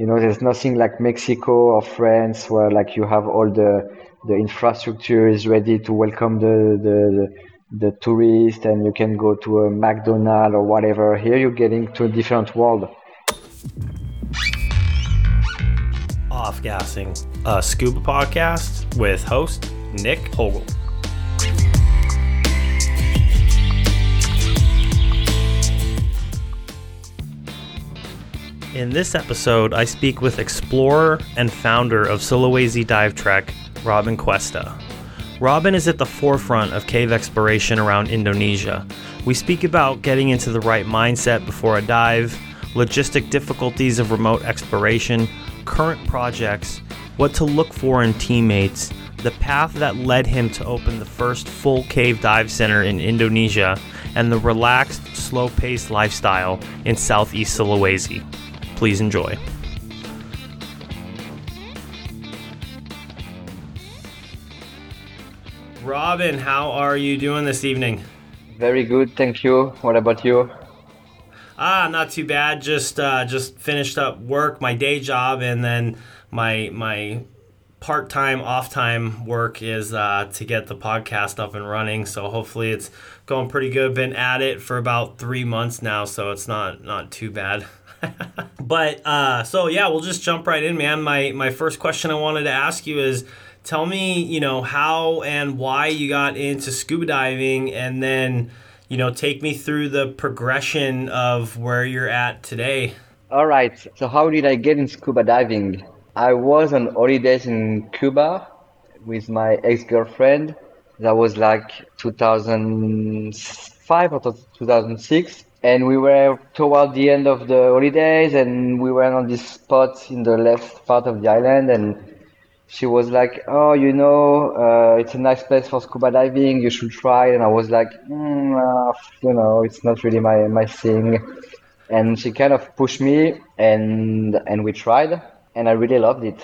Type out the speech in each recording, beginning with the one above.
you know, there's nothing like Mexico or France where like you have all the the infrastructure is ready to welcome the the the tourist and you can go to a McDonald's or whatever. Here you're getting to a different world. Off Gassing, a uh, scuba podcast with host Nick Hogel. In this episode, I speak with explorer and founder of Sulawesi Dive Trek, Robin Cuesta. Robin is at the forefront of cave exploration around Indonesia. We speak about getting into the right mindset before a dive, logistic difficulties of remote exploration, current projects, what to look for in teammates, the path that led him to open the first full cave dive center in Indonesia, and the relaxed, slow paced lifestyle in southeast Sulawesi. Please enjoy. Robin, how are you doing this evening? Very good, thank you. What about you? Ah, not too bad. Just uh, just finished up work, my day job, and then my my part time off time work is uh, to get the podcast up and running. So hopefully it's going pretty good. Been at it for about three months now, so it's not not too bad. But uh, so yeah, we'll just jump right in, man. My my first question I wanted to ask you is tell me, you know, how and why you got into scuba diving and then, you know, take me through the progression of where you're at today. All right. So how did I get in scuba diving? I was on holidays in Cuba with my ex-girlfriend. That was like 2005 or 2006 and we were toward the end of the holidays and we were on this spot in the left part of the island and she was like, "Oh, you know, uh, it's a nice place for scuba diving. You should try." And I was like, mm, uh, "You know, it's not really my my thing." And she kind of pushed me, and and we tried, and I really loved it.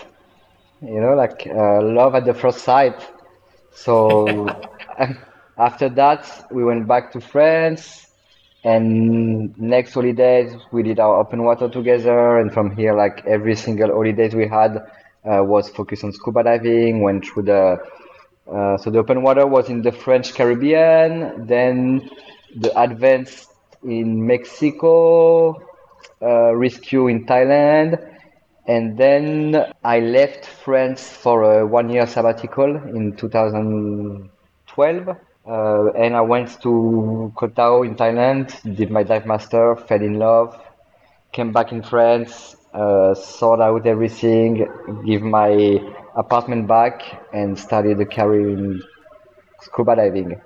You know, like uh, love at the first sight. So after that, we went back to France, and next holidays we did our open water together. And from here, like every single holidays we had uh, was focused on scuba diving, went through the uh, so the open water was in the French Caribbean, then the advanced in Mexico, uh, rescue in Thailand, and then I left France for a one year sabbatical in 2012. Uh, and I went to Koh Tao in Thailand, did my dive master, fell in love, came back in France, uh, sort out everything, give my apartment back, and started career scuba diving.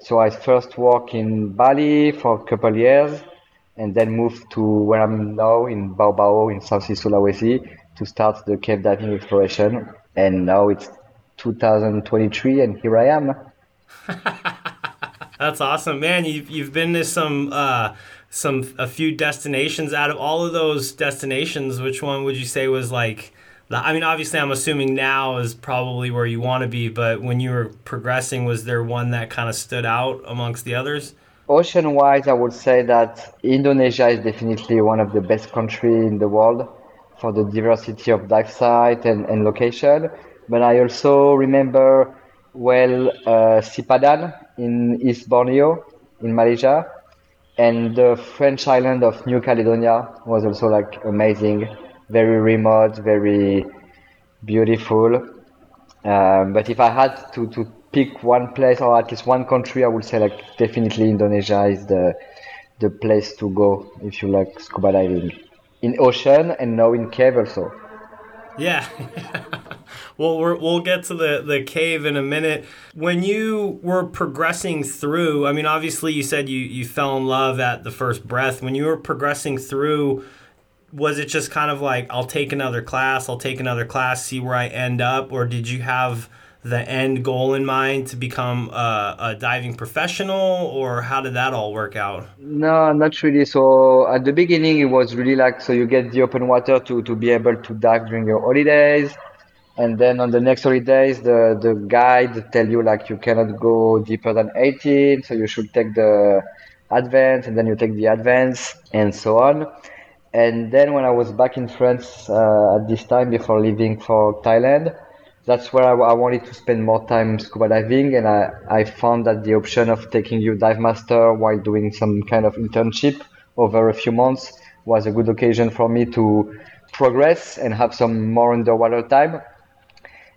So I first worked in Bali for a couple years, and then moved to where I'm now in Bau in Southeast Sulawesi to start the cave diving exploration. And now it's 2023, and here I am. That's awesome, man. You've you've been to some uh, some a few destinations. Out of all of those destinations, which one would you say was like? The, I mean, obviously, I'm assuming now is probably where you want to be. But when you were progressing, was there one that kind of stood out amongst the others? Ocean wise, I would say that Indonesia is definitely one of the best countries in the world for the diversity of dive site and, and location. But I also remember well uh, Sipadan in East Borneo in Malaysia, and the French island of New Caledonia was also like amazing, very remote, very beautiful. Um, but if I had to, to pick one place or at least one country, I would say like definitely Indonesia is the the place to go if you like scuba diving in ocean and now in cave also. Yeah. well, we will get to the, the cave in a minute. When you were progressing through, I mean, obviously you said you, you fell in love at the first breath. When you were progressing through, was it just kind of like, I'll take another class, I'll take another class, see where I end up? Or did you have the end goal in mind to become a, a, diving professional or how did that all work out no not really so at the beginning it was really like so you get the open water to, to be able to dive during your holidays and then on the next holidays the, the guide tell you like you cannot go deeper than 18 so you should take the advance and then you take the advance and so on And then when I was back in France uh, at this time before leaving for Thailand, that's where I, I, wanted to spend more time scuba diving. And I, I found that the option of taking your dive master while doing some kind of internship over a few months was a good occasion for me to progress and have some more underwater time.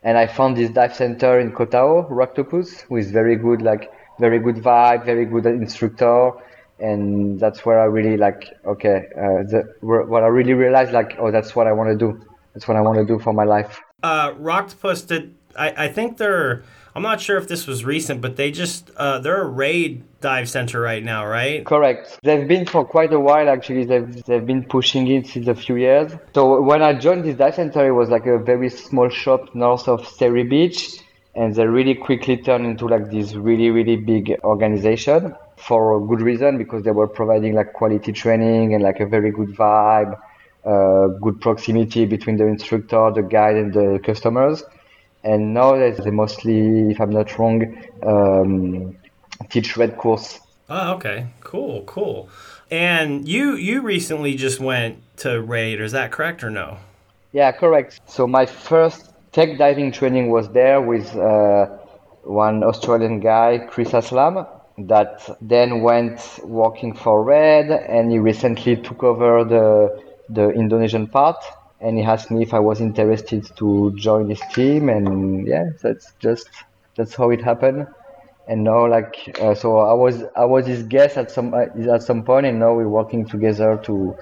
And I found this dive center in Koh Tao, Roctopus, is very good, like very good vibe, very good instructor. And that's where I really like, okay, uh, the, what I really realized, like, oh, that's what I want to do. That's what I want to do for my life. Uh, Roctopus did, I, I think they're, I'm not sure if this was recent, but they just uh, they're a RAID dive center right now, right? Correct. They've been for quite a while actually. They've they've been pushing it since a few years. So when I joined this dive center, it was like a very small shop north of Sairee Beach, and they really quickly turned into like this really really big organization for a good reason because they were providing like quality training and like a very good vibe, uh, good proximity between the instructor, the guide, and the customers and now they mostly, if I'm not wrong, um, teach red course. Oh, okay, cool, cool. And you you recently just went to RAID, is that correct or no? Yeah, correct. So my first tech diving training was there with uh, one Australian guy, Chris Aslam, that then went working for Red, and he recently took over the the Indonesian part and he asked me if I was interested to join his team, and yeah, that's just that's how it happened. And now, like, uh, so I was I was his guest at some uh, at some point, and now we're working together to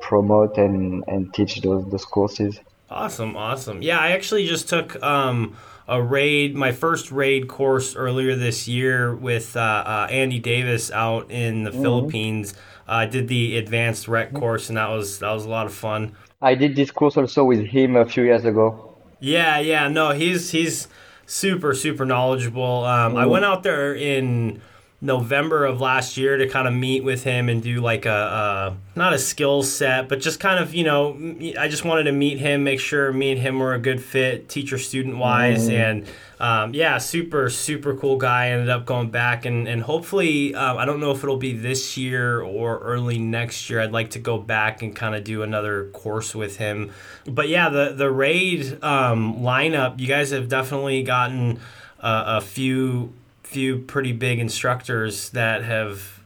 promote and and teach those those courses. Awesome, awesome. Yeah, I actually just took um, a RAID, my first RAID course earlier this year with uh, uh, Andy Davis out in the mm-hmm. Philippines. I did the advanced rec course, and that was that was a lot of fun. I did this course also with him a few years ago. Yeah, yeah, no, he's he's super super knowledgeable. Um. I went out there in November of last year to kind of meet with him and do like a, a not a skill set, but just kind of you know I just wanted to meet him, make sure me and him were a good fit, teacher student wise, mm. and um, yeah, super, super cool guy. Ended up going back and, and hopefully, um, I don't know if it'll be this year or early next year. I'd like to go back and kind of do another course with him. But yeah, the, the RAID um, lineup, you guys have definitely gotten uh, a few, few pretty big instructors that have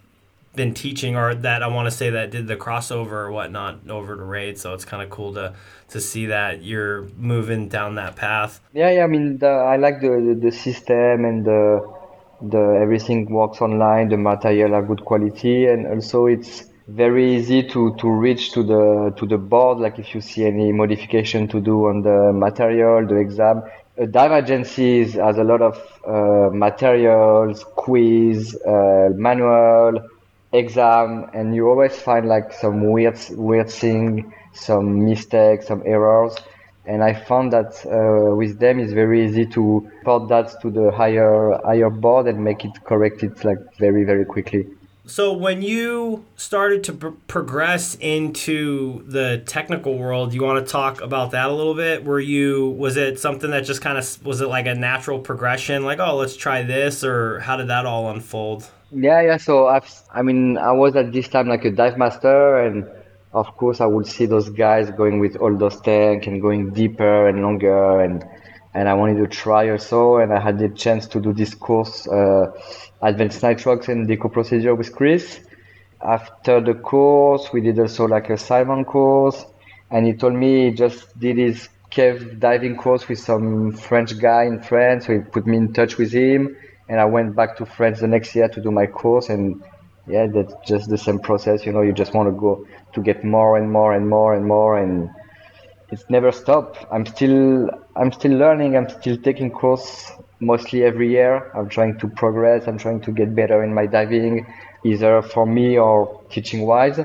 been teaching or that I want to say that did the crossover or whatnot over to RAID. So it's kind of cool to to see that you're moving down that path. Yeah, yeah. I mean, the, I like the, the, the system and the the everything works online. The material are good quality, and also it's very easy to to reach to the to the board. Like if you see any modification to do on the material, the exam. A dive agency has a lot of uh, materials, quiz, uh, manual exam and you always find like some weird weird thing some mistakes some errors. And i found that uh, with them it's very easy to port that to the higher higher board and make it correct it like very very quickly so when you started to pr- progress into the technical world you want to talk about that a little bit were you was it something that just kind of was it like a natural progression like oh let's try this or how did that all unfold yeah, yeah. So I've, I mean, I was at this time like a dive master, and of course I would see those guys going with all those tanks and going deeper and longer, and and I wanted to try also, and I had the chance to do this course, uh, Advanced Nitrox and Deco Procedure with Chris. After the course, we did also like a side mount course, and he told me he just did his cave diving course with some French guy in France, so he put me in touch with him and I went back to France the next year to do my course and yeah that's just the same process you know you just want to go to get more and more and more and more and it's never stop. I'm still I'm still learning. I'm still taking course mostly every year. I'm trying to progress. I'm trying to get better in my diving either for me or teaching wise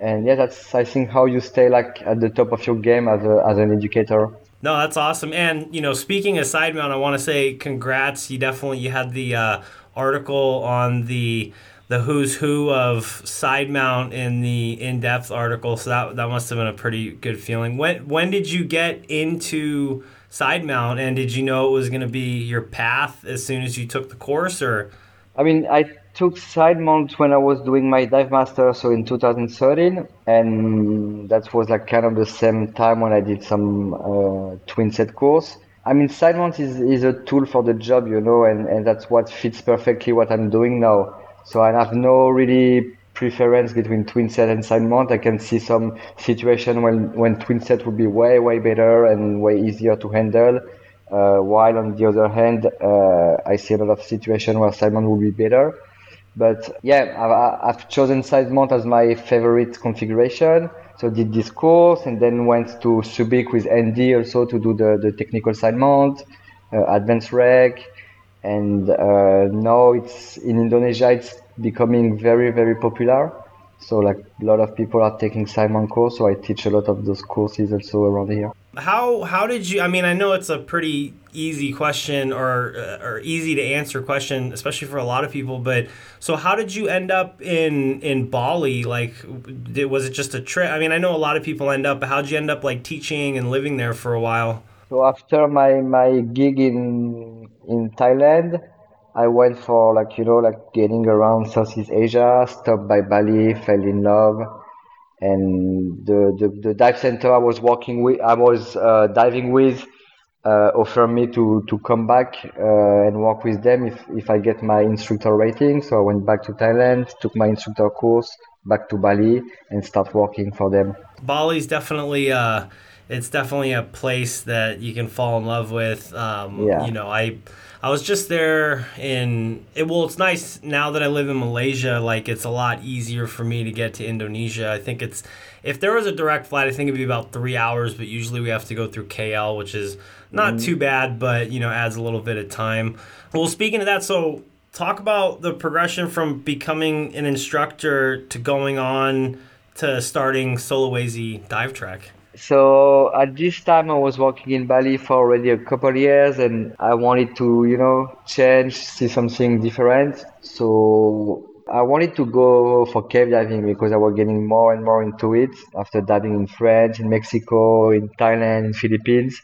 and yeah that's I think how you stay like at the top of your game as a as an educator. No, that's awesome. And you know, speaking of side mount, I want to say congrats. You definitely you had the uh, article on the the who's who of side mount in the in depth article. So that that must have been a pretty good feeling. When when did you get into side mount, and did you know it was going to be your path as soon as you took the course, or? I mean, I took side mount when I was doing my dive master, so in 2013, and that was like kind of the same time when I did some uh, twin set course. I mean, Sidemount is, is a tool for the job, you know, and, and that's what fits perfectly what I'm doing now. So I have no really preference between twin set and Sidemount. I can see some situation when, when twin set would be way, way better and way easier to handle. Uh, while on the other hand, uh, I see a lot of situation where Sidemount would be better. But yeah, I've, chosen Sidemount as my favorite configuration. So did this course and then went to Subic with Andy also to do the, the technical side mount, uh, advanced rec. And uh, now it's in Indonesia, it's becoming very, very popular. So like a lot of people are taking side mount course. So I teach a lot of those courses also around here. How how did you? I mean, I know it's a pretty easy question or uh, or easy to answer question, especially for a lot of people. But so, how did you end up in in Bali? Like, did, was it just a trip? I mean, I know a lot of people end up. But how did you end up like teaching and living there for a while? So after my my gig in in Thailand, I went for like you know like getting around Southeast Asia. Stopped by Bali, fell in love and the, the, the dive center I was working with, I was uh, diving with, uh, offered me to, to come back uh, and work with them if, if I get my instructor rating. So I went back to Thailand, took my instructor course, back to Bali, and start working for them. Bali's definitely uh, it's definitely a place that you can fall in love with. Um, yeah. You know, I I was just there in it, well, it's nice now that I live in Malaysia. Like it's a lot easier for me to get to Indonesia. I think it's if there was a direct flight, I think it'd be about three hours. But usually we have to go through KL, which is not mm. too bad, but you know adds a little bit of time. Well, speaking of that, so talk about the progression from becoming an instructor to going on to starting Sulawesi Dive Trek. So at this time, I was working in Bali for already a couple years, and I wanted to, you know, change, see something different. So I wanted to go for cave diving because I was getting more and more into it after diving in France, in Mexico, in Thailand, in Philippines.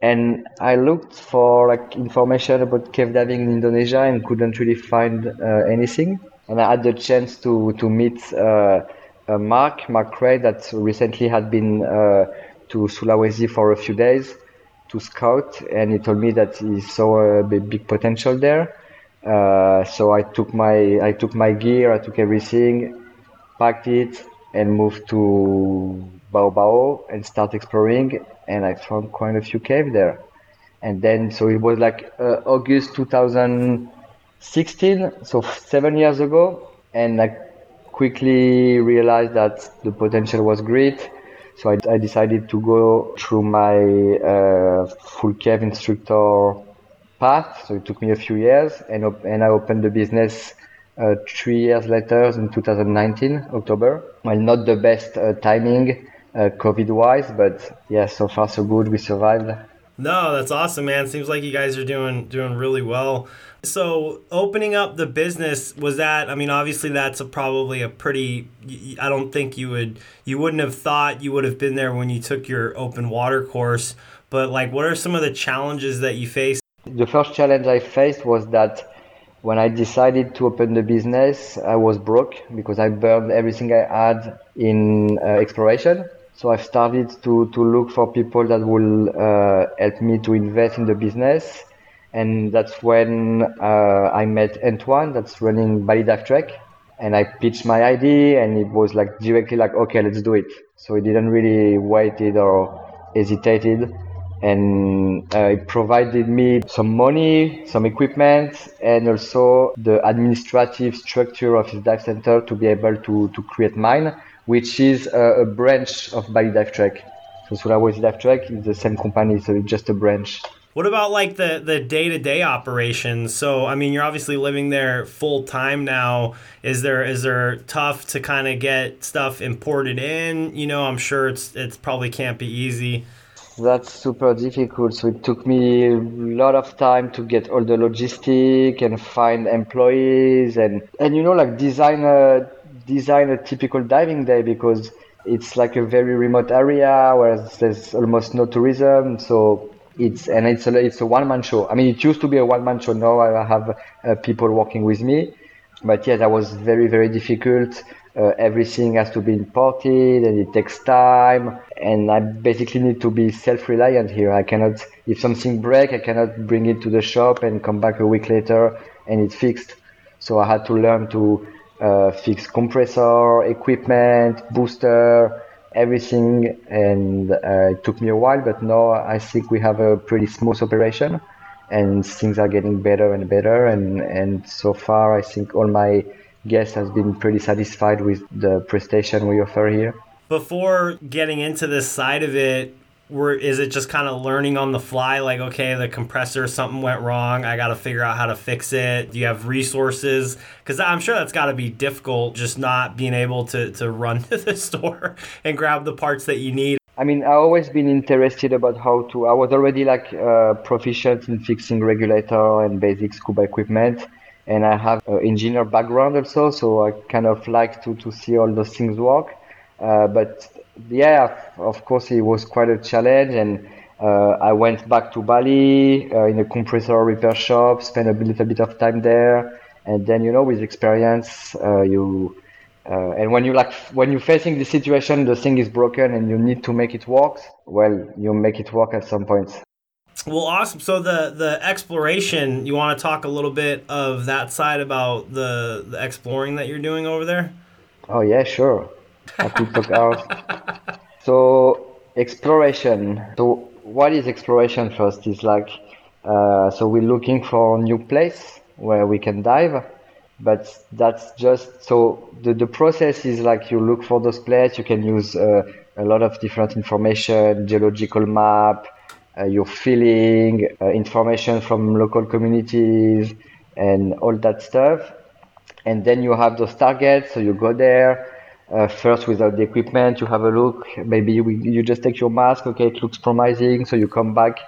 And I looked for like information about cave diving in Indonesia and couldn't really find uh, anything. And I had the chance to to meet. Uh, Mark, Mark Cray, that recently had been uh, to Sulawesi for a few days to scout, and he told me that he saw a big, potential there. Uh, so I took my I took my gear, I took everything, packed it, and moved to Baubau and start exploring. And I found quite a few caves there. And then so it was like uh, August 2016, so seven years ago, and like quickly realized that the potential was great. So I, I decided to go through my uh, full cave instructor path. So it took me a few years, and op- and I opened the business uh, three years later in 2019 October. Well, not the best uh, timing, uh, COVID wise, but yeah, so far so good. We survived. No, that's awesome, man. Seems like you guys are doing doing really well. So opening up the business was that I mean obviously that's a, probably a pretty I don't think you would you wouldn't have thought you would have been there when you took your open water course but like what are some of the challenges that you faced The first challenge I faced was that when I decided to open the business I was broke because I burned everything I had in uh, exploration so I've started to to look for people that will uh, help me to invest in the business. And that's when uh, I met Antoine, that's running Bali Dive Trek, and I pitched my idea, and it was like directly like, okay, let's do it. So he didn't really waited or hesitated, and uh, it provided me some money, some equipment, and also the administrative structure of his dive center to be able to to create mine, which is a, a branch of Bali Dive Trek. So Sulawesi Dive Trek is the same company, so it's just a branch. What about like the the day to day operations? So I mean, you're obviously living there full time now. Is there is there tough to kind of get stuff imported in? You know, I'm sure it's it's probably can't be easy. That's super difficult. So it took me a lot of time to get all the logistic and find employees and and you know like design a design a typical diving day because it's like a very remote area where there's almost no tourism. So it's and it's a it's a one man show. I mean, it used to be a one man show. Now I have uh, people working with me, But yeah, that was very, very difficult. Uh, everything has to be imported and it takes time. And I basically need to be self-reliant here. I cannot, if something break, I cannot bring it to the shop and come back a week later and it's fixed. So I had to learn to fix compressor, equipment, booster, everything. And uh, it took me a while, but now I think we have a pretty smooth operation and things are getting better and better. And, and so far, I think all my guests has been pretty satisfied with the prestation we offer here. Before getting into this side of it, were is it just kind of learning on the fly like okay the compressor something went wrong i got to figure out how to fix it do you have resources because i'm sure that's got to be difficult just not being able to, to run to the store and grab the parts that you need I mean, I've always been interested about how to. I was already like uh, proficient in fixing regulator and basic scuba equipment, and I have an engineer background also, so I kind of like to, to see all those things work. Uh, but yeah, of course, it was quite a challenge, and uh, I went back to Bali uh, in a compressor repair shop, spent a little bit of time there, and then you know, with experience, uh, you uh, and when you like when you're facing the situation, the thing is broken and you need to make it work. Well, you make it work at some point. Well, awesome. So the the exploration, you want to talk a little bit of that side about the the exploring that you're doing over there? Oh yeah, sure. Talk out. So exploration. So what is exploration first? Is like uh, so we're looking for a new place where we can dive but that's just so the, the process is like you look for those places you can use uh, a lot of different information geological map uh, your feeling uh, information from local communities and all that stuff and then you have those targets so you go there uh, first without the equipment you have a look. Maybe you, you just take your mask. Okay it looks promising. So you come back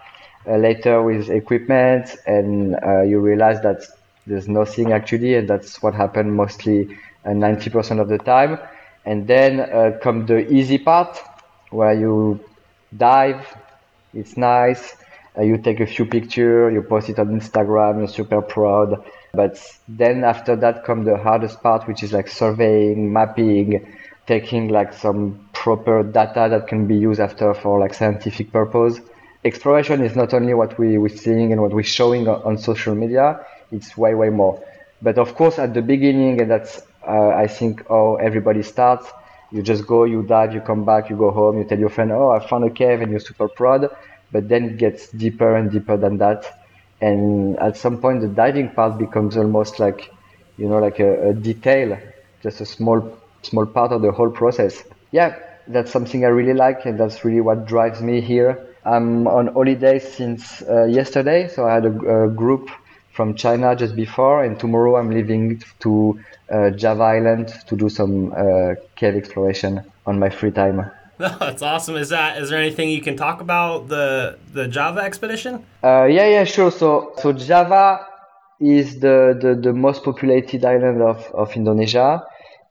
uh, later with equipment and uh, you realize that there's nothing actually, and that's what happened mostly uh, 90% of the time. And then uh, come the easy part where you dive, it's nice, uh, you take a few pictures, you post it on Instagram, you're super proud. But then after that come the hardest part, which is like surveying, mapping, taking like some proper data that can be used after for like scientific purpose. Exploration is not only what we, we're seeing and what we're showing on, on social media, it's way way more. But of course, at the beginning, and that's uh, I think how everybody starts. You just go, you dive, you come back, you go home, you tell your friend, "Oh, I found a cave," and you're super proud. But then it gets deeper and deeper than that, and at some point, the diving part becomes almost like, you know, like a, a detail, just a small small part of the whole process. Yeah, that's something I really like, and that's really what drives me here. I'm on holiday since uh, yesterday, so I had a, a group from China just before, and tomorrow I'm leaving to uh, Java Island to do some uh, cave exploration on my free time. that's awesome. Is that is there anything you can talk about the the Java expedition? Uh, yeah, yeah, sure. So so Java is the, the, the most populated island of, of Indonesia.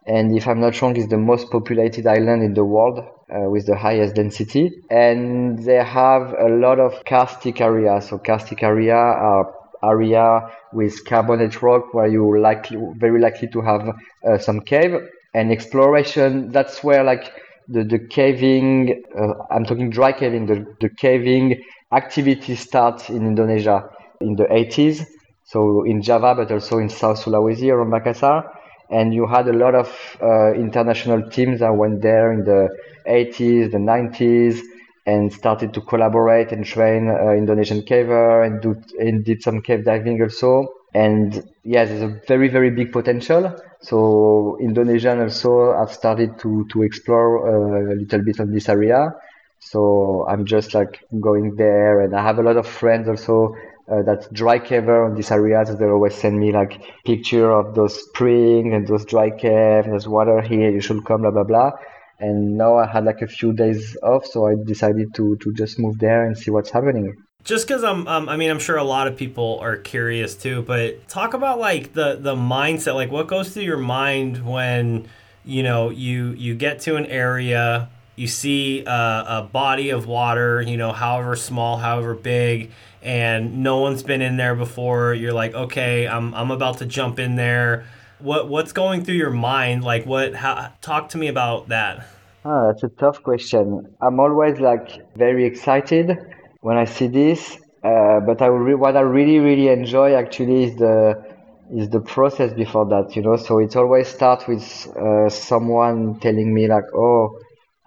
And if I'm not wrong, is the most populated island in the world uh, with the highest density. And they have a lot of karstic areas. So karstic area are area with carbonate rock where you're likely, very likely to have uh, some cave and exploration. That's where like the, the caving, uh, I'm talking dry caving, the, the caving activity starts in Indonesia in the 80s. So in Java, but also in South Sulawesi around Makassar. And you had a lot of uh, international teams that went there in the 80s, the 90s, and started to collaborate and train uh, Indonesian caver and do and did some cave diving also. And yeah, there's a very very big potential. So Indonesian also have started to to explore uh, a little bit on this area. So I'm just like going there, and I have a lot of friends also uh, that dry caver on this area. So they always send me like picture of those spring and those dry cave. There's water here. You should come. Blah blah blah and now I had like a few days off, so I decided to to just move there and see what's happening. Just because I'm, um, I mean, I'm sure a lot of people are curious too. But talk about like the the mindset, like what goes through your mind when you know you you get to an area, you see a, a body of water, you know, however small, however big, and no one's been in there before. You're like, okay, I'm I'm about to jump in there what what's going through your mind? Like what? How, talk to me about that. Ah, that's a tough question. I'm always like very excited when I see this, uh, but I re- what I really really enjoy actually is the is the process before that. You know, so it always starts with uh, someone telling me like, oh,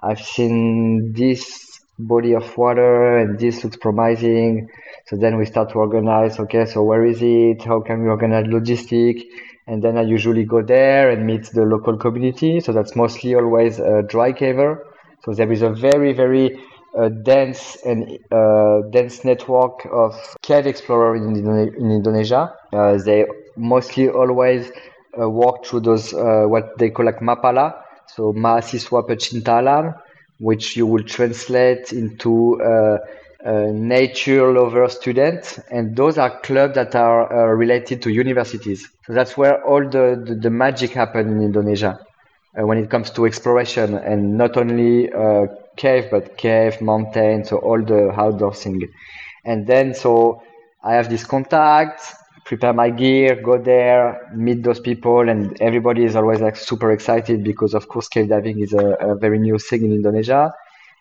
I've seen this body of water and this looks promising. So then we start to organize, okay, so where is it? How can we organize logistic? And then I usually go there and meet the local community. So that's mostly always a dry caver. So there is a very, very uh, dense and uh, dense network of cave explorers in, in Indonesia. Uh, they mostly always uh, walk through those, uh, what they call like mapala. So mahasiswa pecinta alam which you will translate into uh, uh, nature lover students. And those are clubs that are related to universities. So that's where all the, the, the magic happens in Indonesia when it comes to exploration and not only cave, but cave, mountain, so all the outdoor thing. And then, so I have this contact, prepare my gear, go there, meet those people, and everybody is always like super excited because of course cave diving is a, a very new thing in Indonesia,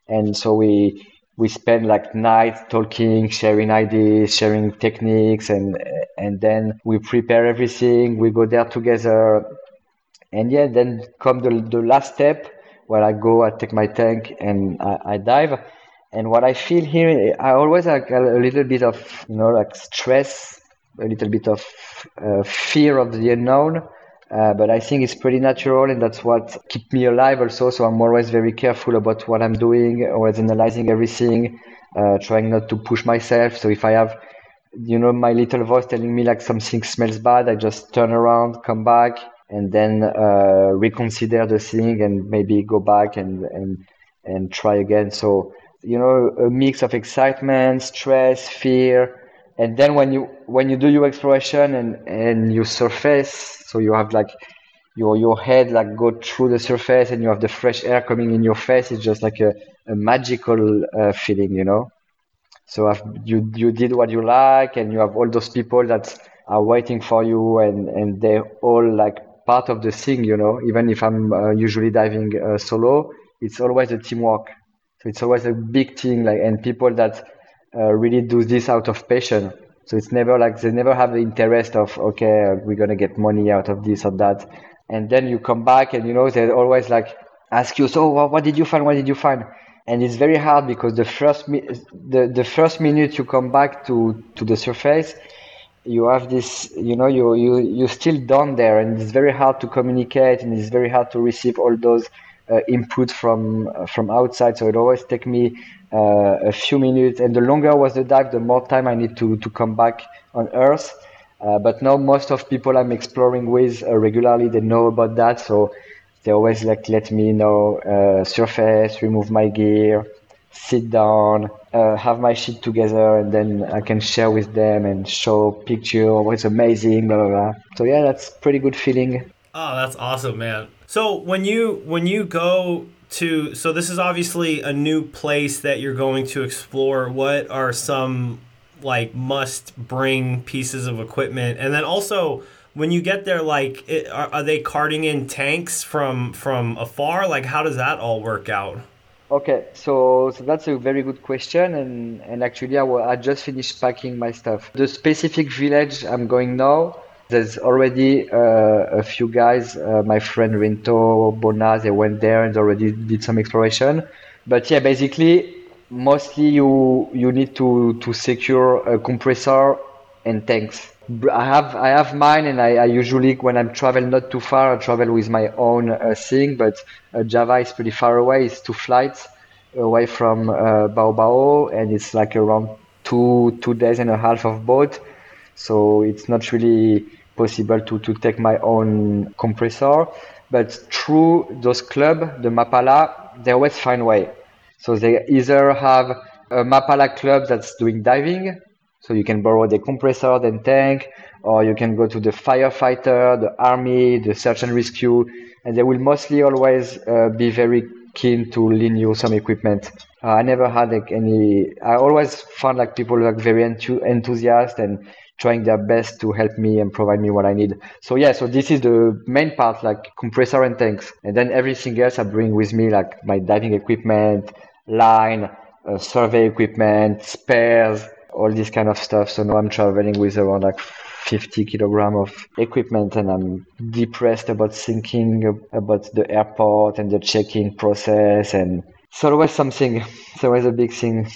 and so we we spend like nights talking, sharing ideas, sharing techniques, and and then we prepare everything. We go there together, and yeah, then come the the last step where I go, I take my tank and I, I dive. And what I feel here, I always like a, a little bit of you know like stress a little bit of uh, fear of the unknown. Uh, but I think it's pretty natural, and that's what keeps me alive also. So I'm always very careful about what I'm doing, always analyzing everything, uh, trying not to push myself. So if I have, you know, my little voice telling me like something smells bad, I just turn around, come back, and then uh, reconsider the thing, and maybe go back and and and try again. So you know, a mix of excitement, stress, fear and then when you when you do your exploration and and you surface so you have like your your head like go through the surface and you have the fresh air coming in your face it's just like a, a magical uh, feeling you know so you you did what you like and you have all those people that are waiting for you and and they're all like part of the thing you know even if i'm uh, usually diving uh, solo it's always a teamwork so it's always a big thing like and people that uh, really do this out of passion. So it's never like they never have the interest of okay, we're gonna get money out of this or that. And then you come back and you know they always like ask you, so what, what did you find? What did you find? And it's very hard because the first mi- the the first minute you come back to to the surface, you have this you know you you you're still down there and it's very hard to communicate and it's very hard to receive all those uh, input from uh, from outside so it always take me uh, a few minutes, and the longer was the dive, the more time I need to, to come back on Earth. Uh, but now most of people I'm exploring with uh, regularly, they know about that, so they always like let me know uh, surface, remove my gear, sit down, uh, have my shit together, and then I can share with them and show picture. Oh, it's amazing, blah blah blah. So yeah, that's pretty good feeling. Oh, that's awesome, man. So when you when you go to so this is obviously a new place that you're going to explore what are some like must bring pieces of equipment and then also when you get there like it, are, are they carting in tanks from from afar like how does that all work out okay so so that's a very good question and and actually I, I just finished packing my stuff the specific village i'm going now there's already uh, a few guys, uh, my friend Rinto, Bona, they went there and already did some exploration. But yeah, basically, mostly you you need to to secure a compressor and tanks. I have I have mine, and I, I usually when I'm travel not too far, I travel with my own uh, thing. But uh, Java is pretty far away; it's two flights away from uh, Bao and it's like around two two days and a half of boat. So it's not really possible to, to take my own compressor. But through those clubs, the Mapala, they always find way. So they either have a Mapala club that's doing diving, so you can borrow the compressor, then tank, or you can go to the firefighter, the army, the search and rescue, and they will mostly always uh, be very keen to lend you some equipment. Uh, I never had like any. I always found like people like very enth- enthusiastic and trying their best to help me and provide me what I need. So yeah, so this is the main part, like compressor and tanks, and then everything else I bring with me, like my diving equipment, line, uh, survey equipment, spares, all this kind of stuff. So now I'm traveling with around like 50 kilogram of equipment and I'm depressed about thinking about the airport and the check-in process and it's always something. It's always a big thing.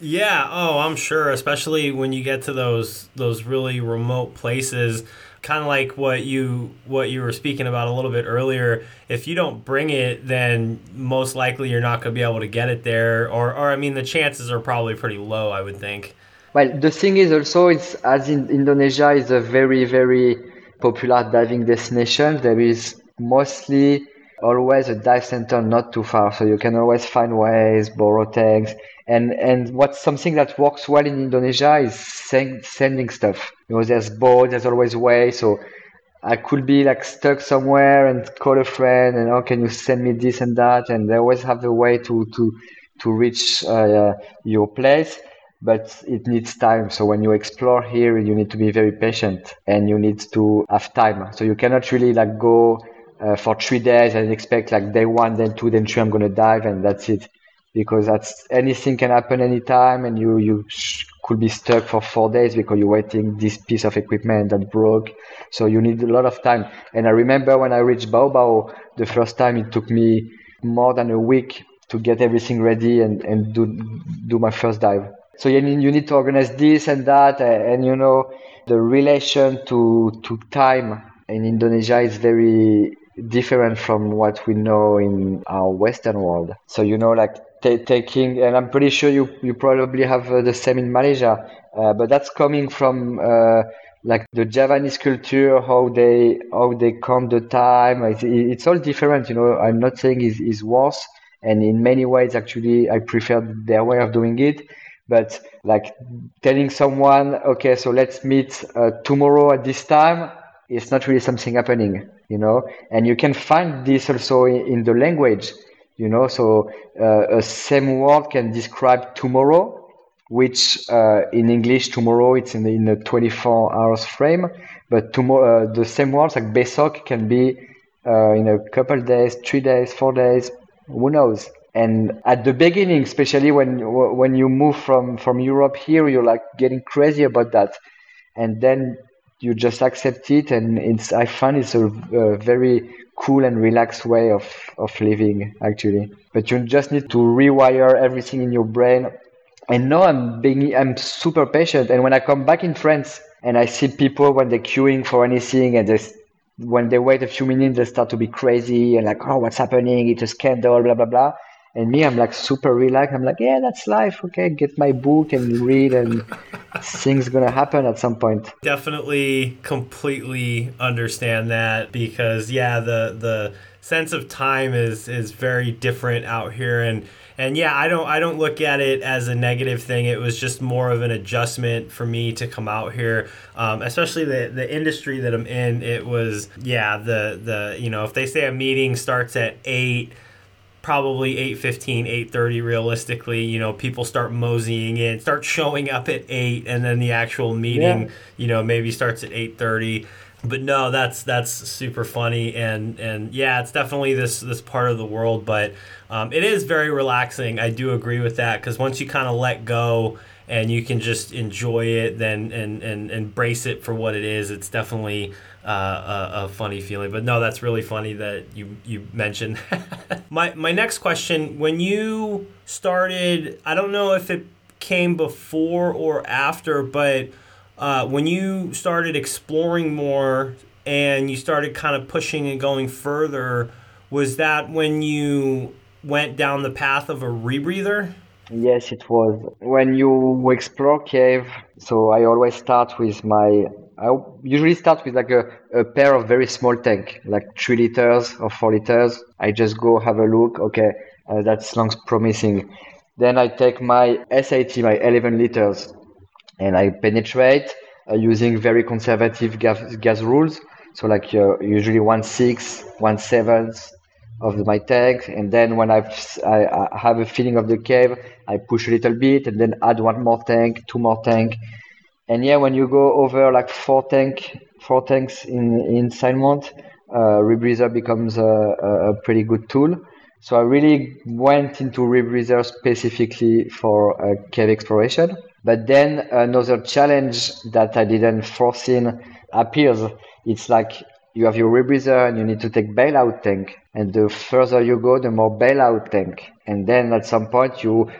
Yeah, oh, I'm sure, especially when you get to those those really remote places, kind of like what you what you were speaking about a little bit earlier. If you don't bring it, then most likely you're not going to be able to get it there or or I mean the chances are probably pretty low, I would think. Well, the thing is also it's as in Indonesia is a very very popular diving destination. There is mostly always a dive center not too far, so you can always find ways, borrow tanks and and what's something that works well in Indonesia is send, sending stuff. You know, there's boat, there's always way. So I could be like stuck somewhere and call a friend and oh, can you send me this and that? And they always have a way to to to reach uh, your place. But it needs time. So when you explore here, you need to be very patient and you need to have time. So you cannot really like go uh, for three days and expect like day one, then two, then three, I'm going to dive and that's it because that's anything can happen anytime and you you could be stuck for four days because you're waiting this piece of equipment that broke so you need a lot of time and i remember when i reached bao the first time it took me more than a week to get everything ready and, and do do my first dive so you need, you need to organize this and that and, and you know the relation to to time in indonesia is very different from what we know in our western world so you know like t- taking, and I'm pretty sure you you probably have uh, the same in Malaysia, uh, but that's coming from uh, like the Javanese culture, how they how they count the time. It's, it's all different, you know. I'm not saying is worse, and in many ways, actually, I prefer their way of doing it. But like telling someone, okay, so let's meet uh, tomorrow at this time, it's not really something happening, you know. And you can find this also in, in the language you know so uh, a same word can describe tomorrow which uh, in english tomorrow it's in, in a 24 hours frame but tomorrow uh, the same words like besok can be uh, in a couple days three days four days who knows and at the beginning especially when when you move from from europe here you're like getting crazy about that and then you just accept it and it's i find it's a, a very cool and relaxed way of, of living actually. But you just need to rewire everything in your brain. And now I'm being I'm super patient. And when I come back in France and I see people when they're queuing for anything and they when they wait a few minutes they start to be crazy and like, oh what's happening? It's a scandal, blah blah blah. And me, I'm like super relaxed. I'm like, yeah, that's life. Okay, get my book and read, and things gonna happen at some point. Definitely, completely understand that because yeah, the the sense of time is is very different out here, and and yeah, I don't I don't look at it as a negative thing. It was just more of an adjustment for me to come out here, um, especially the the industry that I'm in. It was yeah, the the you know if they say a meeting starts at eight probably 8.15 8.30 realistically you know people start moseying in start showing up at 8 and then the actual meeting yeah. you know maybe starts at 8.30 but no that's that's super funny and and yeah it's definitely this this part of the world but um, it is very relaxing i do agree with that because once you kind of let go and you can just enjoy it then and and embrace it for what it is it's definitely uh, a, funny feeling. But no, that's really funny that you you mentioned. my my next question: When you started, I don't know if it came before or after, but uh, when you started exploring more and you started kind of pushing and going further, was that when you went down the path of a rebreather? Yes, it was. When you explore cave, so I always start with my I usually start with like a, a pair of very small tank, like three liters or four liters. I just go have a look. Okay, uh, that sounds promising. Then I take my SAT, my 11 liters, and I penetrate uh, using very conservative gas, gas rules. So like uh, usually one six, one seventh, of my tank. And then when I've, I, I have a feeling of the cave, I push a little bit and then add one more tank, two more tank. And yeah, when you go over like four tank, four tanks in, in side mount, uh, rebreather becomes a, a pretty good tool. So I really went into rebreather specifically for uh, cave exploration. But then another challenge that I didn't foresee appears. It's like you have your rebreather and you need to take bailout tank. And the further you go, the more bailout tank. And then at some point you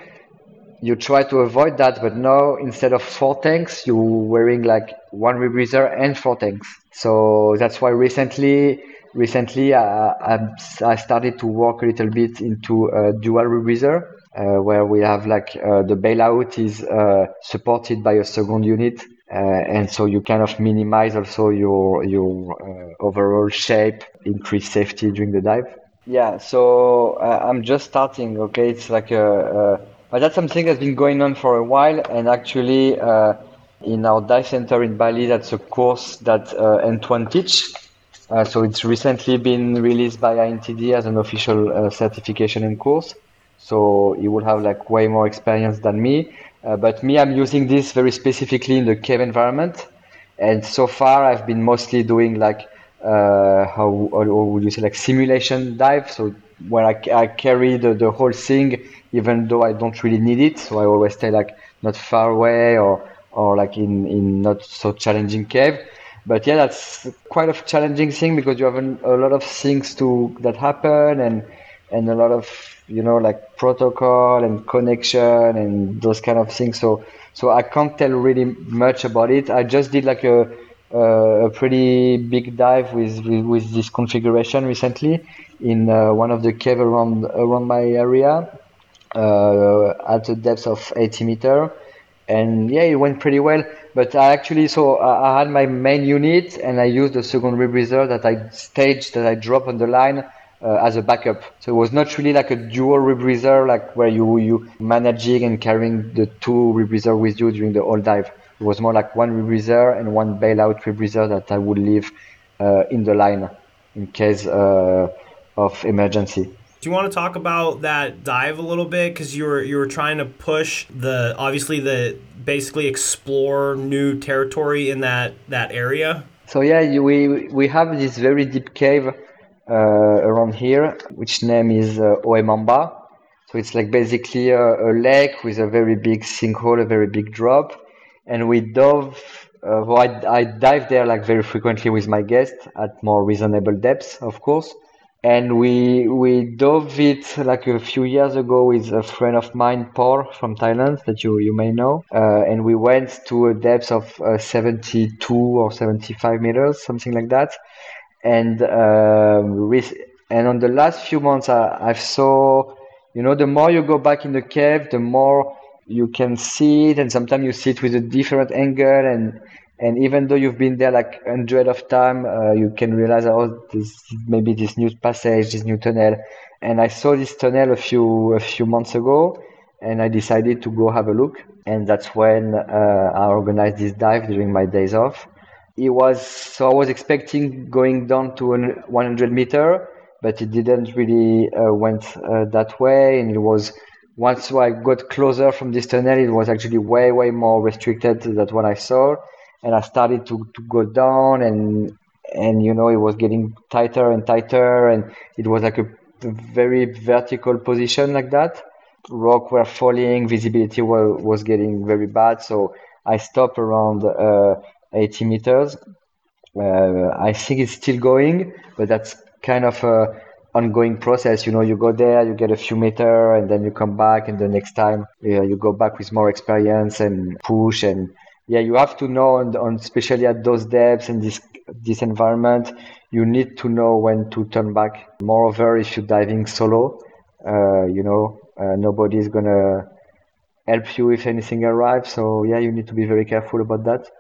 you try to avoid that, but now instead of four tanks, you're wearing like one rebreather and four tanks. So that's why recently recently I, I, started to work a little bit into a dual rebreather uh, where we have like uh, the bailout is uh, supported by a second unit uh, and so you kind of minimize also your your uh, overall shape increase safety during the dive yeah so uh, i'm just starting okay it's like a, but that's something that's been going on for a while and actually in our dive center in bali that's a course that antoine teach uh, so it's recently been released by INTD as an official uh, certification and course. So he will have like way more experience than me. Uh, but me, I'm using this very specifically in the cave environment. And so far, I've been mostly doing like uh, how, how would you say like simulation dive. So where I, I carry the, the whole thing, even though I don't really need it. So I always stay like not far away or or like in in not so challenging cave but yeah, that's quite a challenging thing because you have a lot of things to that happen and and a lot of you know like protocol and connection and those kind of things. So so I can't tell really much about it. I just did like a a pretty big dive with, with, with this configuration recently in uh, one of the cave around around my area uh, at a depth of 80 meter and yeah, it went pretty well. But I actually so I had my main unit and I used the second rebreather that I staged that I dropped on the line uh, as a backup. So it was not really like a dual rebreather like where you you managing and carrying the two rebreather with you during the whole dive. It was more like one rebreather and one bailout rebreather that I would leave uh, in the line in case uh, of emergency. Do you want to talk about that dive a little bit? Because you were you were trying to push the obviously the basically explore new territory in that that area. So yeah, we we have this very deep cave uh, around here, which name is uh, Oemamba. So it's like basically a, a, lake with a very big sinkhole, a very big drop, and we dove. Uh, well, I, I dive there like very frequently with my guests at more reasonable depths, of course and we we dove it like a few years ago with a friend of mine, Paul from Thailand, that you you may know, uh, and we went to a depth of uh, 72 or 75 meters, something like that, and um, with, and on the last few months, I, I saw, you know, the more you go back in the cave, the more you can see it, and sometimes you see it with a different angle and and even though you've been there like hundred of time, uh, you can realize oh, this maybe this new passage, this new tunnel. And I saw this tunnel a few a few months ago, and I decided to go have a look. And that's when uh, I organized this dive during my days off. It was so I was expecting going down to 100 meter, but it didn't really uh, went uh, that way, and it was once I got closer from this tunnel, it was actually way way more restricted than what I saw. And I started to, to go down and and you know it was getting tighter and tighter. And it was like a very vertical position like that. Rock were falling visibility was, was getting very bad. So i stopped around uh, 80 meters. Uh, i think it's still going but that's kind of a ongoing process you know you go there you get a few meter and then you come back and the next time uh, you go back with more experience and push and yeah, you have to know, on, on especially at those depths and this this environment, you need to know when to turn back. Moreover, if you're diving solo, uh, you know, uh, nobody's gonna help you if anything arrives. So yeah, you need to be very careful about that.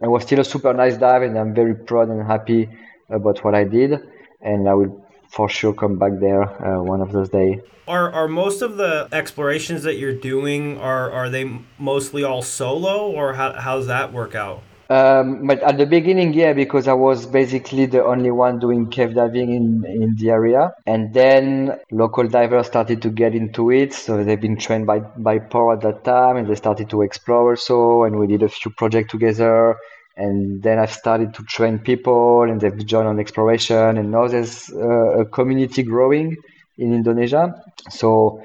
It was still a super nice dive, and I'm very proud and happy about what I did. And I will for sure come back there uh, one of those days. Are are most of the explorations that you're doing are are they mostly all solo or how how does that work out? Um, but at the beginning, yeah, because I was basically the only one doing cave diving in, in the area. And then local divers started to get into it. So they've been trained by, by Paul at that time and they started to explore also. And we did a few projects together. And then I've started to train people and they've joined on exploration. And now there's uh, a community growing in Indonesia. So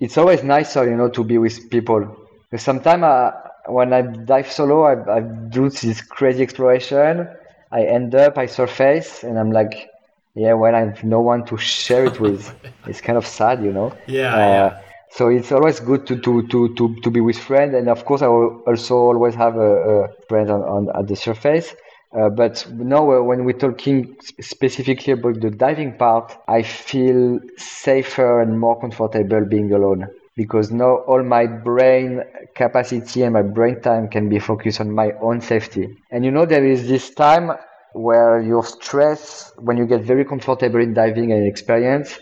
it's always nicer, you know, to be with people. Sometimes when I dive solo, I, I do this crazy exploration. I end up, I surface, and I'm like, yeah, well, I have no one to share it with. it's kind of sad, you know. Yeah, uh, yeah. So it's always good to, to, to, to, to be with friends, and of course, I will also always have a, a friend on, on at the surface. Uh, but now, when we're talking specifically about the diving part, I feel safer and more comfortable being alone because now all my brain capacity and my brain time can be focused on my own safety. And you know, there is this time where your stress, when you get very comfortable in diving and experience,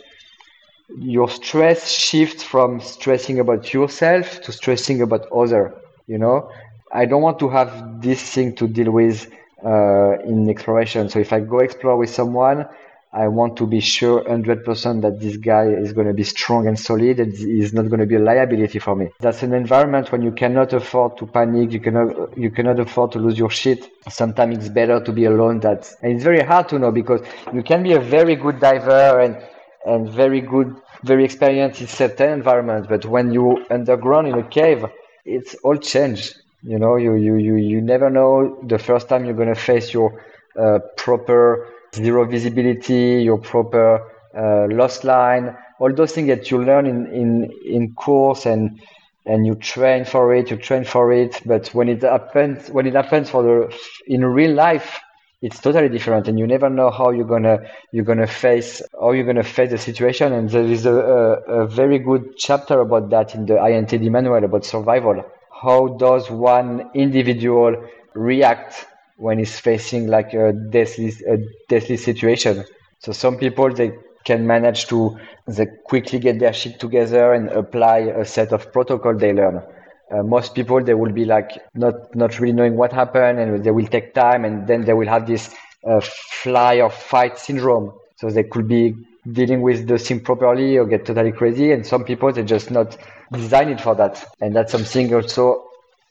your stress shifts from stressing about yourself to stressing about other. You know, I don't want to have this thing to deal with uh, in exploration. So if I go explore with someone, I want to be sure 100% that this guy is going to be strong and solid and is not going to be a liability for me. That's an environment when you cannot afford to panic, you cannot, you cannot afford to lose your shit. Sometimes it's better to be alone that, and it's very hard to know because you can be a very good diver and, and very good, very experienced in certain environments, but when you underground in a cave, it's all changed. You know, you, you, you, you never know the first time you're going to face your uh, proper zero visibility, your proper uh, loss line, all those things that you learn in, in, in course and and you train for it, you train for it. But when it happens, when it happens for the in real life, it's totally different, and you never know how you're gonna you're gonna face how you're gonna face the situation. And there is a, a, a very good chapter about that in the INTD manual about survival. How does one individual react when he's facing like a deathly, a deathly situation. So some people they can manage to they quickly get their shit together and apply a set of protocol they learn. Uh, most people they will be like not not really knowing what happened and they will take time and then they will have this uh, fly or fight syndrome. So they could be dealing with the thing properly or get totally crazy. And some people they just not designed for that. And that's something also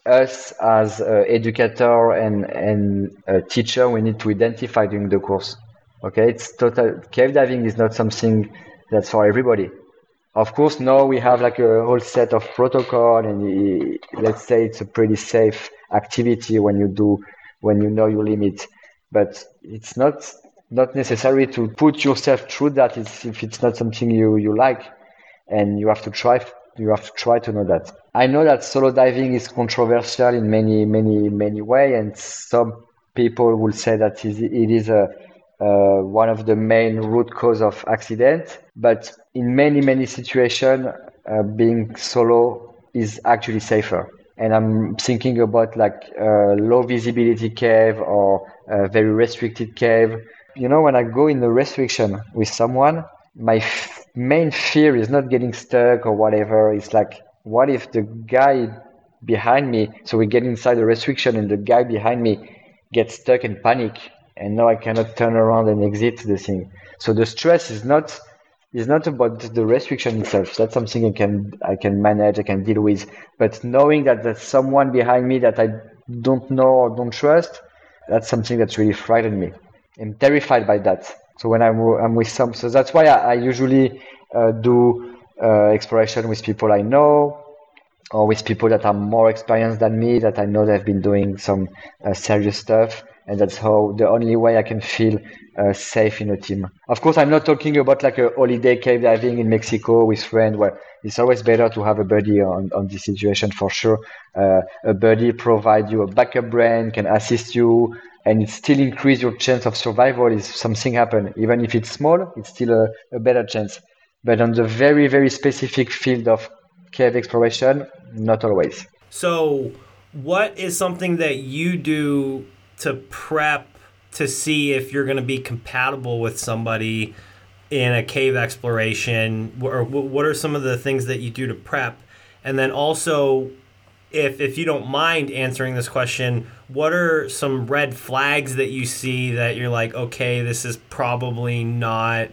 us as educator and and teacher we need to identify during the course okay it's total cave diving is not something that's for everybody of course now we have like a whole set of protocol and let's say it's a pretty safe activity when you do when you know your limit but it's not not necessary to put yourself through that if it's not something you you like and you have to try you have to try to know that. I know that solo diving is controversial in many, many, many ways, and some people will say that it is a, uh, one of the main root cause of accident. But in many, many situations, uh, being solo is actually safer. And I'm thinking about like a low visibility cave or a very restricted cave. You know, when I go in the restriction with someone, my f- main fear is not getting stuck or whatever. It's like, what if the guy behind me, so we get inside the restriction and the guy behind me gets stuck and panic and now I cannot turn around and exit the thing. So the stress is not is not about the restriction itself. That's something I can I can manage, I can deal with. But knowing that there's someone behind me that I don't know or don't trust, that's something that's really frightened me. I'm terrified by that. So when I'm, I'm with some, so that's why I, I usually uh, do uh, exploration with people I know or with people that are more experienced than me that I know they've been doing some uh, serious stuff. And that's how the only way I can feel uh, safe in a team. Of course, I'm not talking about like a holiday cave diving in Mexico with friends where it's always better to have a buddy on, on this situation for sure. Uh, a buddy provide you a backup brain, can assist you, and it still increase your chance of survival if something happen. Even if it's small, it's still a, a better chance. But on the very, very specific field of cave exploration, not always. So, what is something that you do to prep to see if you're going to be compatible with somebody in a cave exploration? Or what are some of the things that you do to prep? And then also, if if you don't mind answering this question, what are some red flags that you see that you're like, okay, this is probably not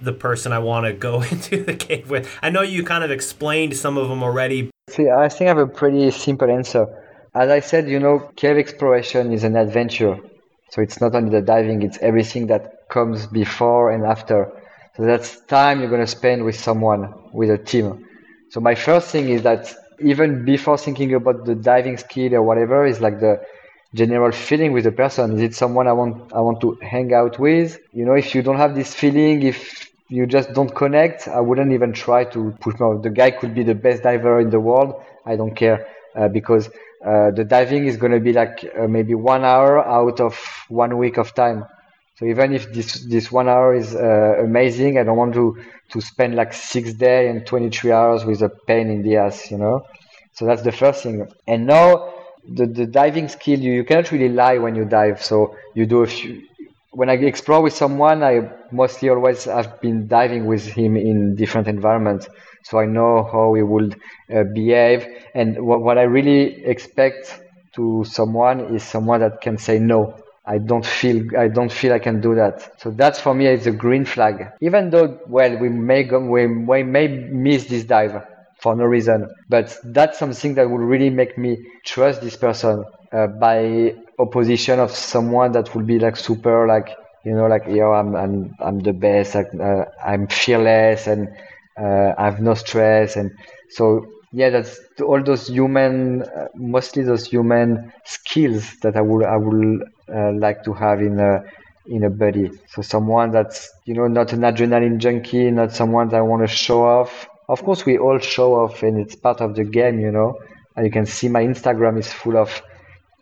the person I want to go into the cave with? I know you kind of explained some of them already. See, I think I have a pretty simple answer. As I said, you know, cave exploration is an adventure. So it's not only the diving, it's everything that comes before and after. So that's time you're going to spend with someone, with a team. So my first thing is that even before thinking about the diving skill or whatever, is like the general feeling with the person. Is it someone I want I want to hang out with? You know, if you don't have this feeling, if you just don't connect, I wouldn't even try to push more. The guy could be the best diver in the world. I don't care uh, because uh, the diving is going to be like uh, maybe one hour out of one week of time. So even if this this one hour is uh, amazing, I don't want to to spend like six day and 23 hours with a pain in the ass, you know. So that's the first thing. And now the, the diving skill, you, you cannot really lie when you dive. So you do a few, when I explore with someone, I mostly always have been diving with him in different environments. So I know how he would uh, behave. And what, what I really expect to someone is someone that can say no. I don't feel I don't feel I can do that. So that's for me it's a green flag. Even though well we may go, we, we may miss this dive for no reason, but that's something that would really make me trust this person uh, by opposition of someone that would be like super like you know like yo I'm I'm I'm the best uh, I'm fearless and uh, I have no stress. And so yeah that's all those human uh, mostly those human skills that I would I would uh, like to have in a in a buddy so someone that's you know not an adrenaline junkie not someone that I want to show off. Of course we all show off and it's part of the game you know. And you can see my Instagram is full of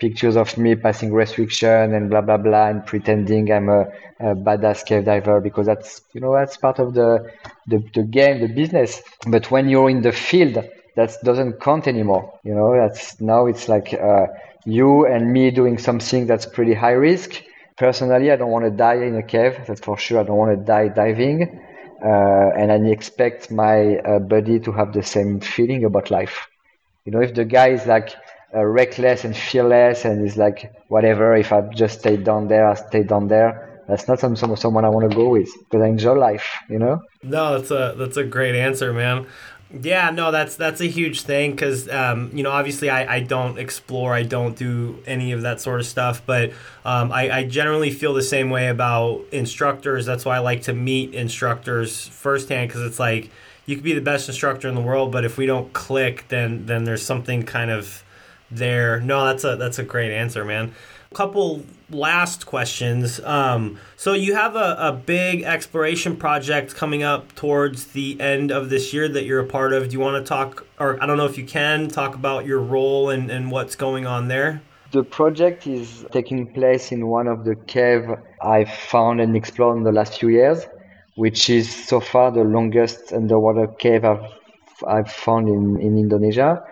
pictures of me passing restriction and blah blah blah and pretending I'm a, a, badass cave diver because that's you know that's part of the, the the game the business. But when you're in the field that doesn't count anymore you know that's now it's like uh, you and me doing something that's pretty high risk. Personally I don't want to die in a cave that's for sure. I don't want to die diving uh, and I expect my uh, buddy to have the same feeling about life. You know if the guy is like uh, reckless and fearless and is like whatever if i just stay down there i stay down there. That's not some, some someone i want to go with because i enjoy life you know? No that's a that's a great answer man. Yeah, no, that's that's a huge thing because um, you know obviously I, I don't explore, I don't do any of that sort of stuff, but um, I, I generally feel the same way about instructors. That's why I like to meet instructors firsthand because it's like you could be the best instructor in the world, but if we don't click, then then there's something kind of there. No, that's a that's a great answer, man. A couple last questions. Um, so you have a, a big exploration project coming up towards the end of this year that you're a part of. Do you want to talk, or I don't know if you can talk about your role and, and what's going on there? The project is taking place in one of the caves I've found and explored in the last few years, which is so far the longest underwater cave I've I've found in, in Indonesia.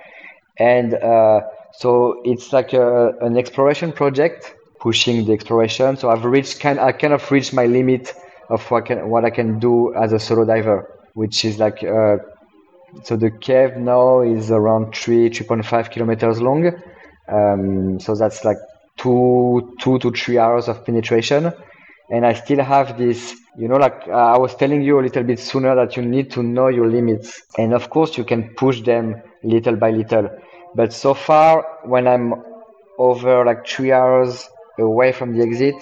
And uh, so it's like a, an exploration project, pushing the exploration. So I've reached kind, I kind of reached my limit of what can what I can do as a solo diver, which is like uh, so the cave now is around three three point five kilometers long. Um, so that's like two two to three hours of penetration, and I still have this. You know, like uh, I was telling you a little bit sooner that you need to know your limits, and of course you can push them little by little but so far, when I'm over like three hours away from the exit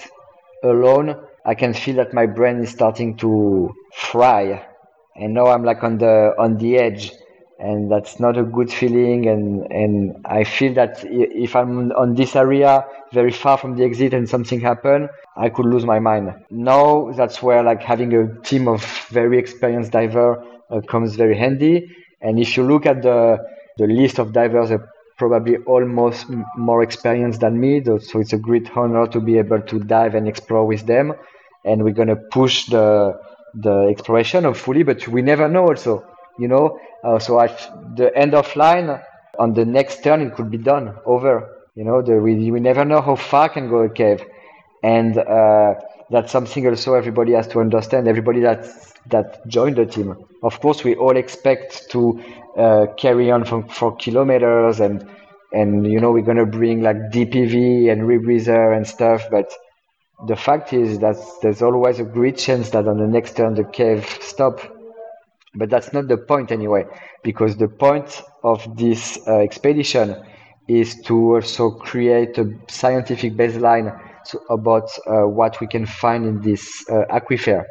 alone, I can feel that my brain is starting to fry. And now I'm like on the on the edge, and that's not a good feeling. And and I feel that if I'm on this area very far from the exit and something happen, I could lose my mind. Now that's where like having a team of very experienced diver uh, comes very handy. And if you look at the the list of divers are probably almost more experienced than me. So it's a great honor to be able to dive and explore with them. And we're going to push the, the exploration hopefully, but we never know also, you know. Uh, so at the end of line, on the next turn, it could be done, over. You know, the, we, we never know how far can go a cave. And uh, that's something also everybody has to understand, everybody that, that joined the team. Of course, we all expect to uh, carry on for, for kilometers and and you know we're gonna bring like DPV and rebreather and stuff, but the fact is that there's always a great chance that on the next turn the cave stop. But that's not the point anyway, because the point of this uh, expedition is to also create a scientific baseline so about uh, what we can find in this uh, aquifer.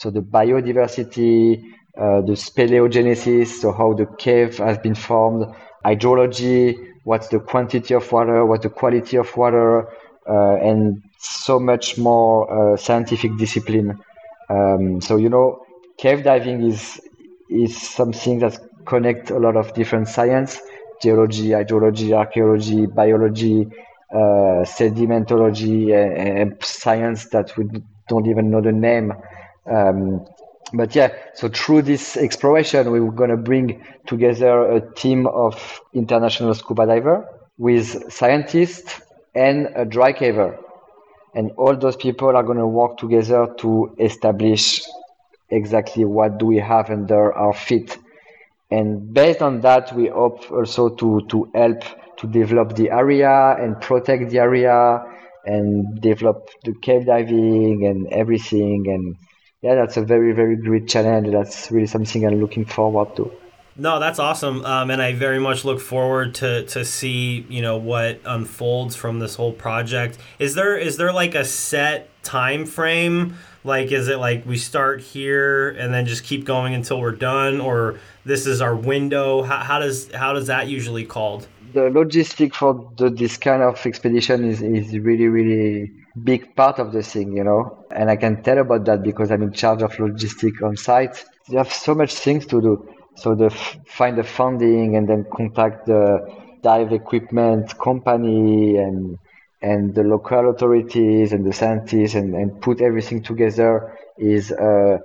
So the biodiversity, uh, the speleogenesis, so how the cave has been formed, hydrology, what's the quantity of water, what's the quality of water, uh, and so much more uh, scientific discipline. Um, so you know, cave diving is is something that connects a lot of different science geology, hydrology, archaeology, biology, uh, sedimentology, and, and, science that we don't even know the name. Um, but yeah, so through this exploration, we were going to bring together a team of international scuba diver with scientists and a dry caver. And all those people are going to work together to establish exactly what do we have under our feet and based on that, we hope also to, to help to develop the area and protect the area and develop the cave diving and everything. And yeah, that's a very, very great challenge. That's really something I'm looking forward to. No, that's awesome, um, and I very much look forward to, to see you know what unfolds from this whole project. Is there is there like a set time frame? Like, is it like we start here and then just keep going until we're done, or this is our window? How, how does how does that usually called? The logistic for the, this kind of expedition is, is really really big part of the thing, you know. And I can tell about that because I'm in charge of logistic on site. You have so much things to do. So the find the funding and then contact the dive equipment company and and the local authorities and the scientists and, and put everything together is a,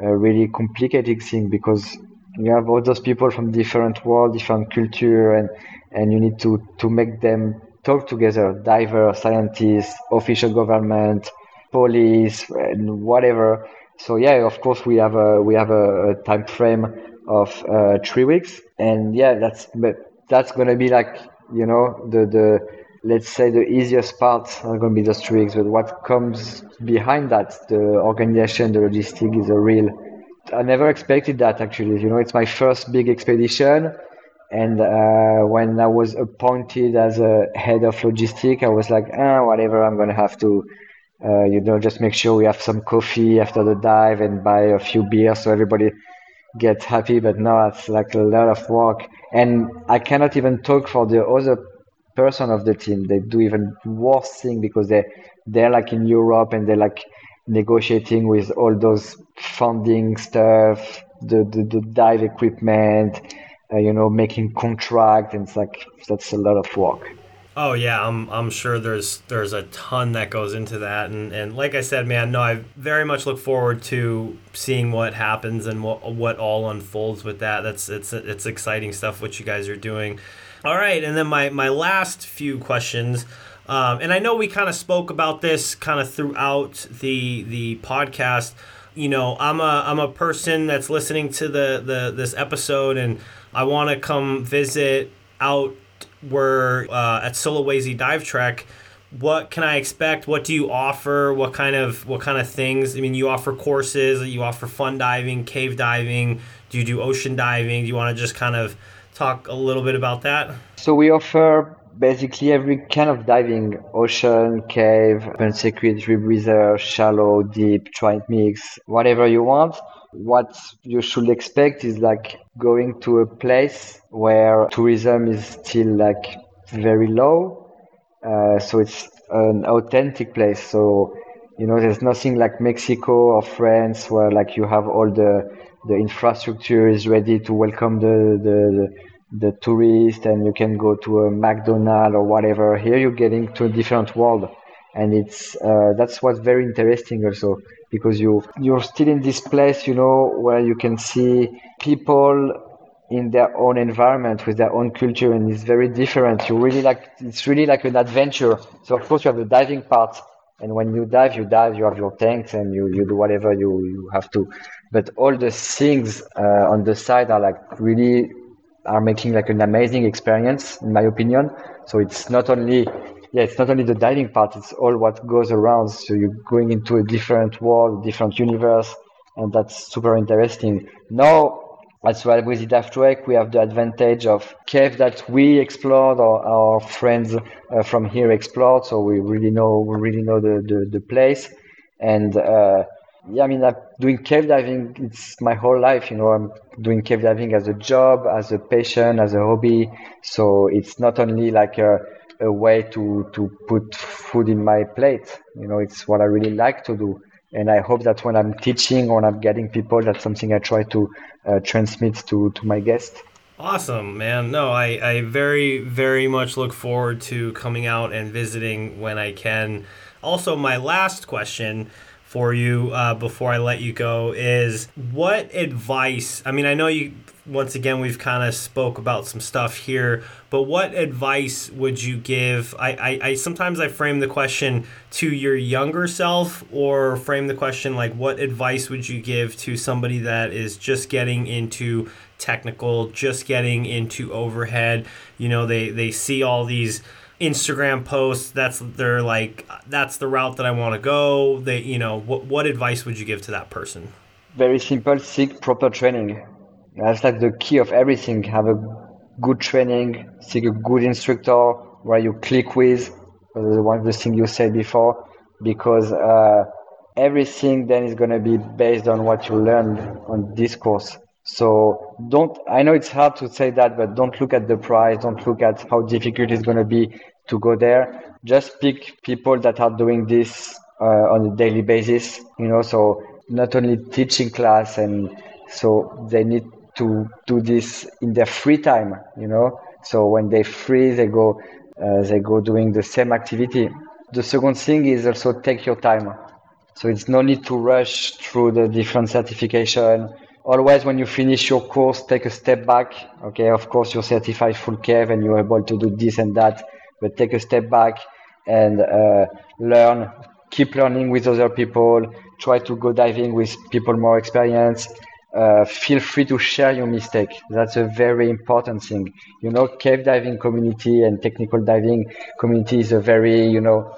a really complicated thing because you have all those people from different world, different culture, and and you need to to make them talk together. Diver, scientists, official government, police, and whatever. So yeah, of course we have a we have a, a time frame of uh, three weeks, and yeah, that's but that's gonna be like you know the the let's say the easiest part are to be the three weeks, but what comes behind that, the organization, the logistic is a real I never expected that actually. You know, it's my first big expedition, and uh, when I was appointed as a head of logistic, I was like, ah, whatever. I'm gonna have to, uh, you know, just make sure we have some coffee after the dive and buy a few beers so everybody gets happy. But no, it's like a lot of work, and I cannot even talk for the other person of the team. They do even worse thing because they they're like in Europe and they're like negotiating with all those funding stuff, the, the, the dive equipment, uh, you know, making contract, and it's like that's a lot of work. Oh yeah, I'm I'm sure there's there's a ton that goes into that, and and like I said, man, no, I very much look forward to seeing what happens and what what all unfolds with that. That's it's it's exciting stuff what you guys are doing. All right, and then my my last few questions. Um, and I know we kind of spoke about this kind of throughout the the podcast. You know, I'm a I'm a person that's listening to the the this episode, and I want to come visit out where uh, at Sulawesi Dive Trek. What can I expect? What do you offer? What kind of what kind of things? I mean, you offer courses. You offer fun diving, cave diving. Do you do ocean diving? Do you want to just kind of talk a little bit about that? So we offer basically every kind of diving ocean cave open circuit rebreather shallow deep trimix whatever you want what you should expect is like going to a place where tourism is still like very low. Uh, so it's an authentic place. So you know there's nothing like mexico or france where like you have all the the infrastructure is ready to welcome the the, the tourist and you can go to a McDonald's or whatever. Here you're getting to a different world, and it's uh, that's what's very interesting also because you you're still in this place, you know, where you can see people in their own environment with their own culture, and it's very different. You really like it's really like an adventure. So of course you have the diving part. And when you dive, you dive, you have your tanks and you, you do whatever you, you have to. But all the things uh, on the side are like really are making like an amazing experience, in my opinion. So it's not only yeah, it's not only the diving part; it's all what goes around. So you're going into a different world, different universe, and that's super interesting. Now as well with the Dive Trek, we have the advantage of cave that we explored or our friends uh, from here explored, so we really know we really know the the, the place. And uh, yeah, I mean, I'm doing cave diving. It's my whole life, you know. I'm doing cave diving as a job, as a passion, as a hobby. So it's not only like a a way to to put food in my plate. You know, it's what I really like to do and I hope that when I'm teaching or when I'm getting people, that's something I try to uh, transmit to to my guests. Awesome, man. No, I, I very, very much look forward to coming out and visiting when I can. Also, my last question for you uh, before I let you go is what advice? I mean, I know you once again we've kind of spoke about some stuff here but what advice would you give I, I, I, sometimes i frame the question to your younger self or frame the question like what advice would you give to somebody that is just getting into technical just getting into overhead you know they they see all these instagram posts that's they're like that's the route that i want to go they you know what what advice would you give to that person very simple seek proper training that's like the key of everything. Have a good training, seek a good instructor where you click with. The One the things you said before, because uh, everything then is going to be based on what you learned on this course. So don't, I know it's hard to say that, but don't look at the price. Don't look at how difficult it's going to be to go there. Just pick people that are doing this uh, on a daily basis, you know, so not only teaching class and so they need to do this in their free time, you know. So when they free, they go, uh, they go doing the same activity. The second thing is also take your time. So it's no need to rush through the different certification. Always when you finish your course, take a step back. Okay, of course you're certified full cave and you're able to do this and that, but take a step back and uh, learn. Keep learning with other people. Try to go diving with people more experienced uh, feel free to share your mistake. That's a very important thing. You know, cave diving community and technical diving community is a very, you know,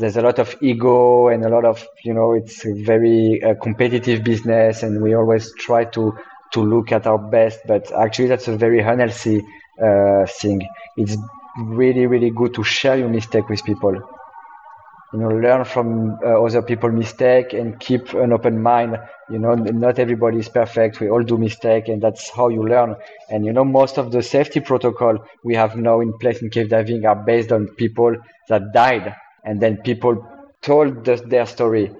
there's a lot of ego and a lot of, you know, it's a very uh, competitive business and we always try to, to look at our best, but actually that's a very unhealthy uh, thing. It's really, really good to share your mistake with people. You know learn from uh, other people's mistake and keep an open mind. You know not everybody is perfect. We all do mistake and that's how you learn. And you know most of the safety protocol we have now in place in cave diving are based on people that died and then people told the, their story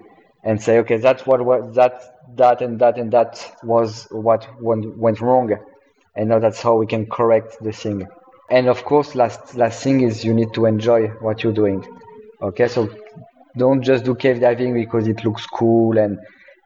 and say okay that's what was that that and that and that was what went, went wrong and now that's how we can correct the thing and of course last last thing is you need to enjoy what you're doing Okay, so don't just do cave diving because it looks cool and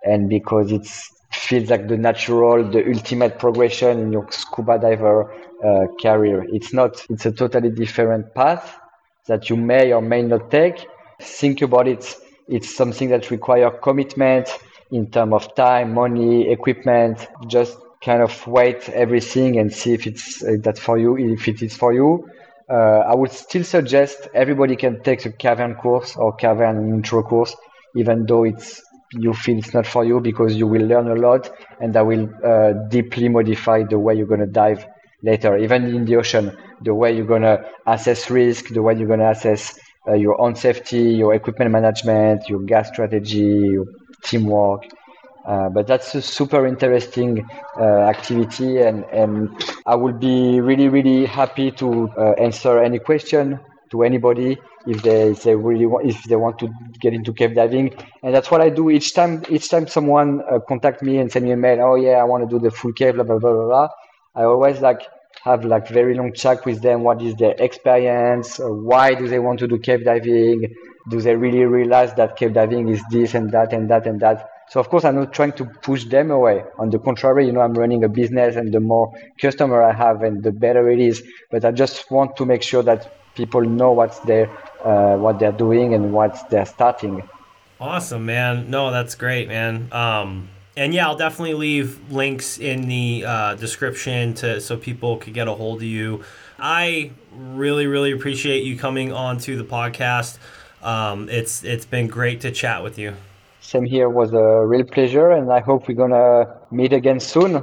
and because it feels like the natural, the ultimate progression in your scuba diver uh, career. It's not. It's a totally different path that you may or may not take. Think about it. It's something that requires commitment in terms of time, money, equipment. Just kind of wait everything and see if it's uh, that for you, if it is for you uh, I would still suggest everybody can take a cavern course or cavern intro course, even though it's you feel it's not for you because you will learn a lot and that will uh, deeply modify the way you're going to dive later. Even in the ocean, the way you're going to assess risk, the way you're going to assess uh, your own safety, your equipment management, your gas strategy, your teamwork. Uh, but that's a super interesting uh, activity, and, and I will be really, really happy to uh, answer any question to anybody if they, if they really want, if they want to get into cave diving. And that's what I do each time. Each time someone uh, contact me and send me a mail, oh yeah, I want to do the full cave, blah blah blah blah. blah. I always like have like very long chat with them. What is their experience? Uh, why do they want to do cave diving? Do they really realize that cave diving is this and that and that and that? So of course, I'm not trying to push them away. On the contrary, you know, I'm running a business, and the more customer I have, and the better it is. But I just want to make sure that people know what's there, uh, what they're doing, and what they're starting. Awesome, man. No, that's great, man. Um, and yeah, I'll definitely leave links in the uh, description to so people could get a hold of you. I really, really appreciate you coming on to the podcast. Um, it's it's been great to chat with you. Same here was a real pleasure, and I hope we're gonna meet again soon.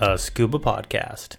A scuba podcast.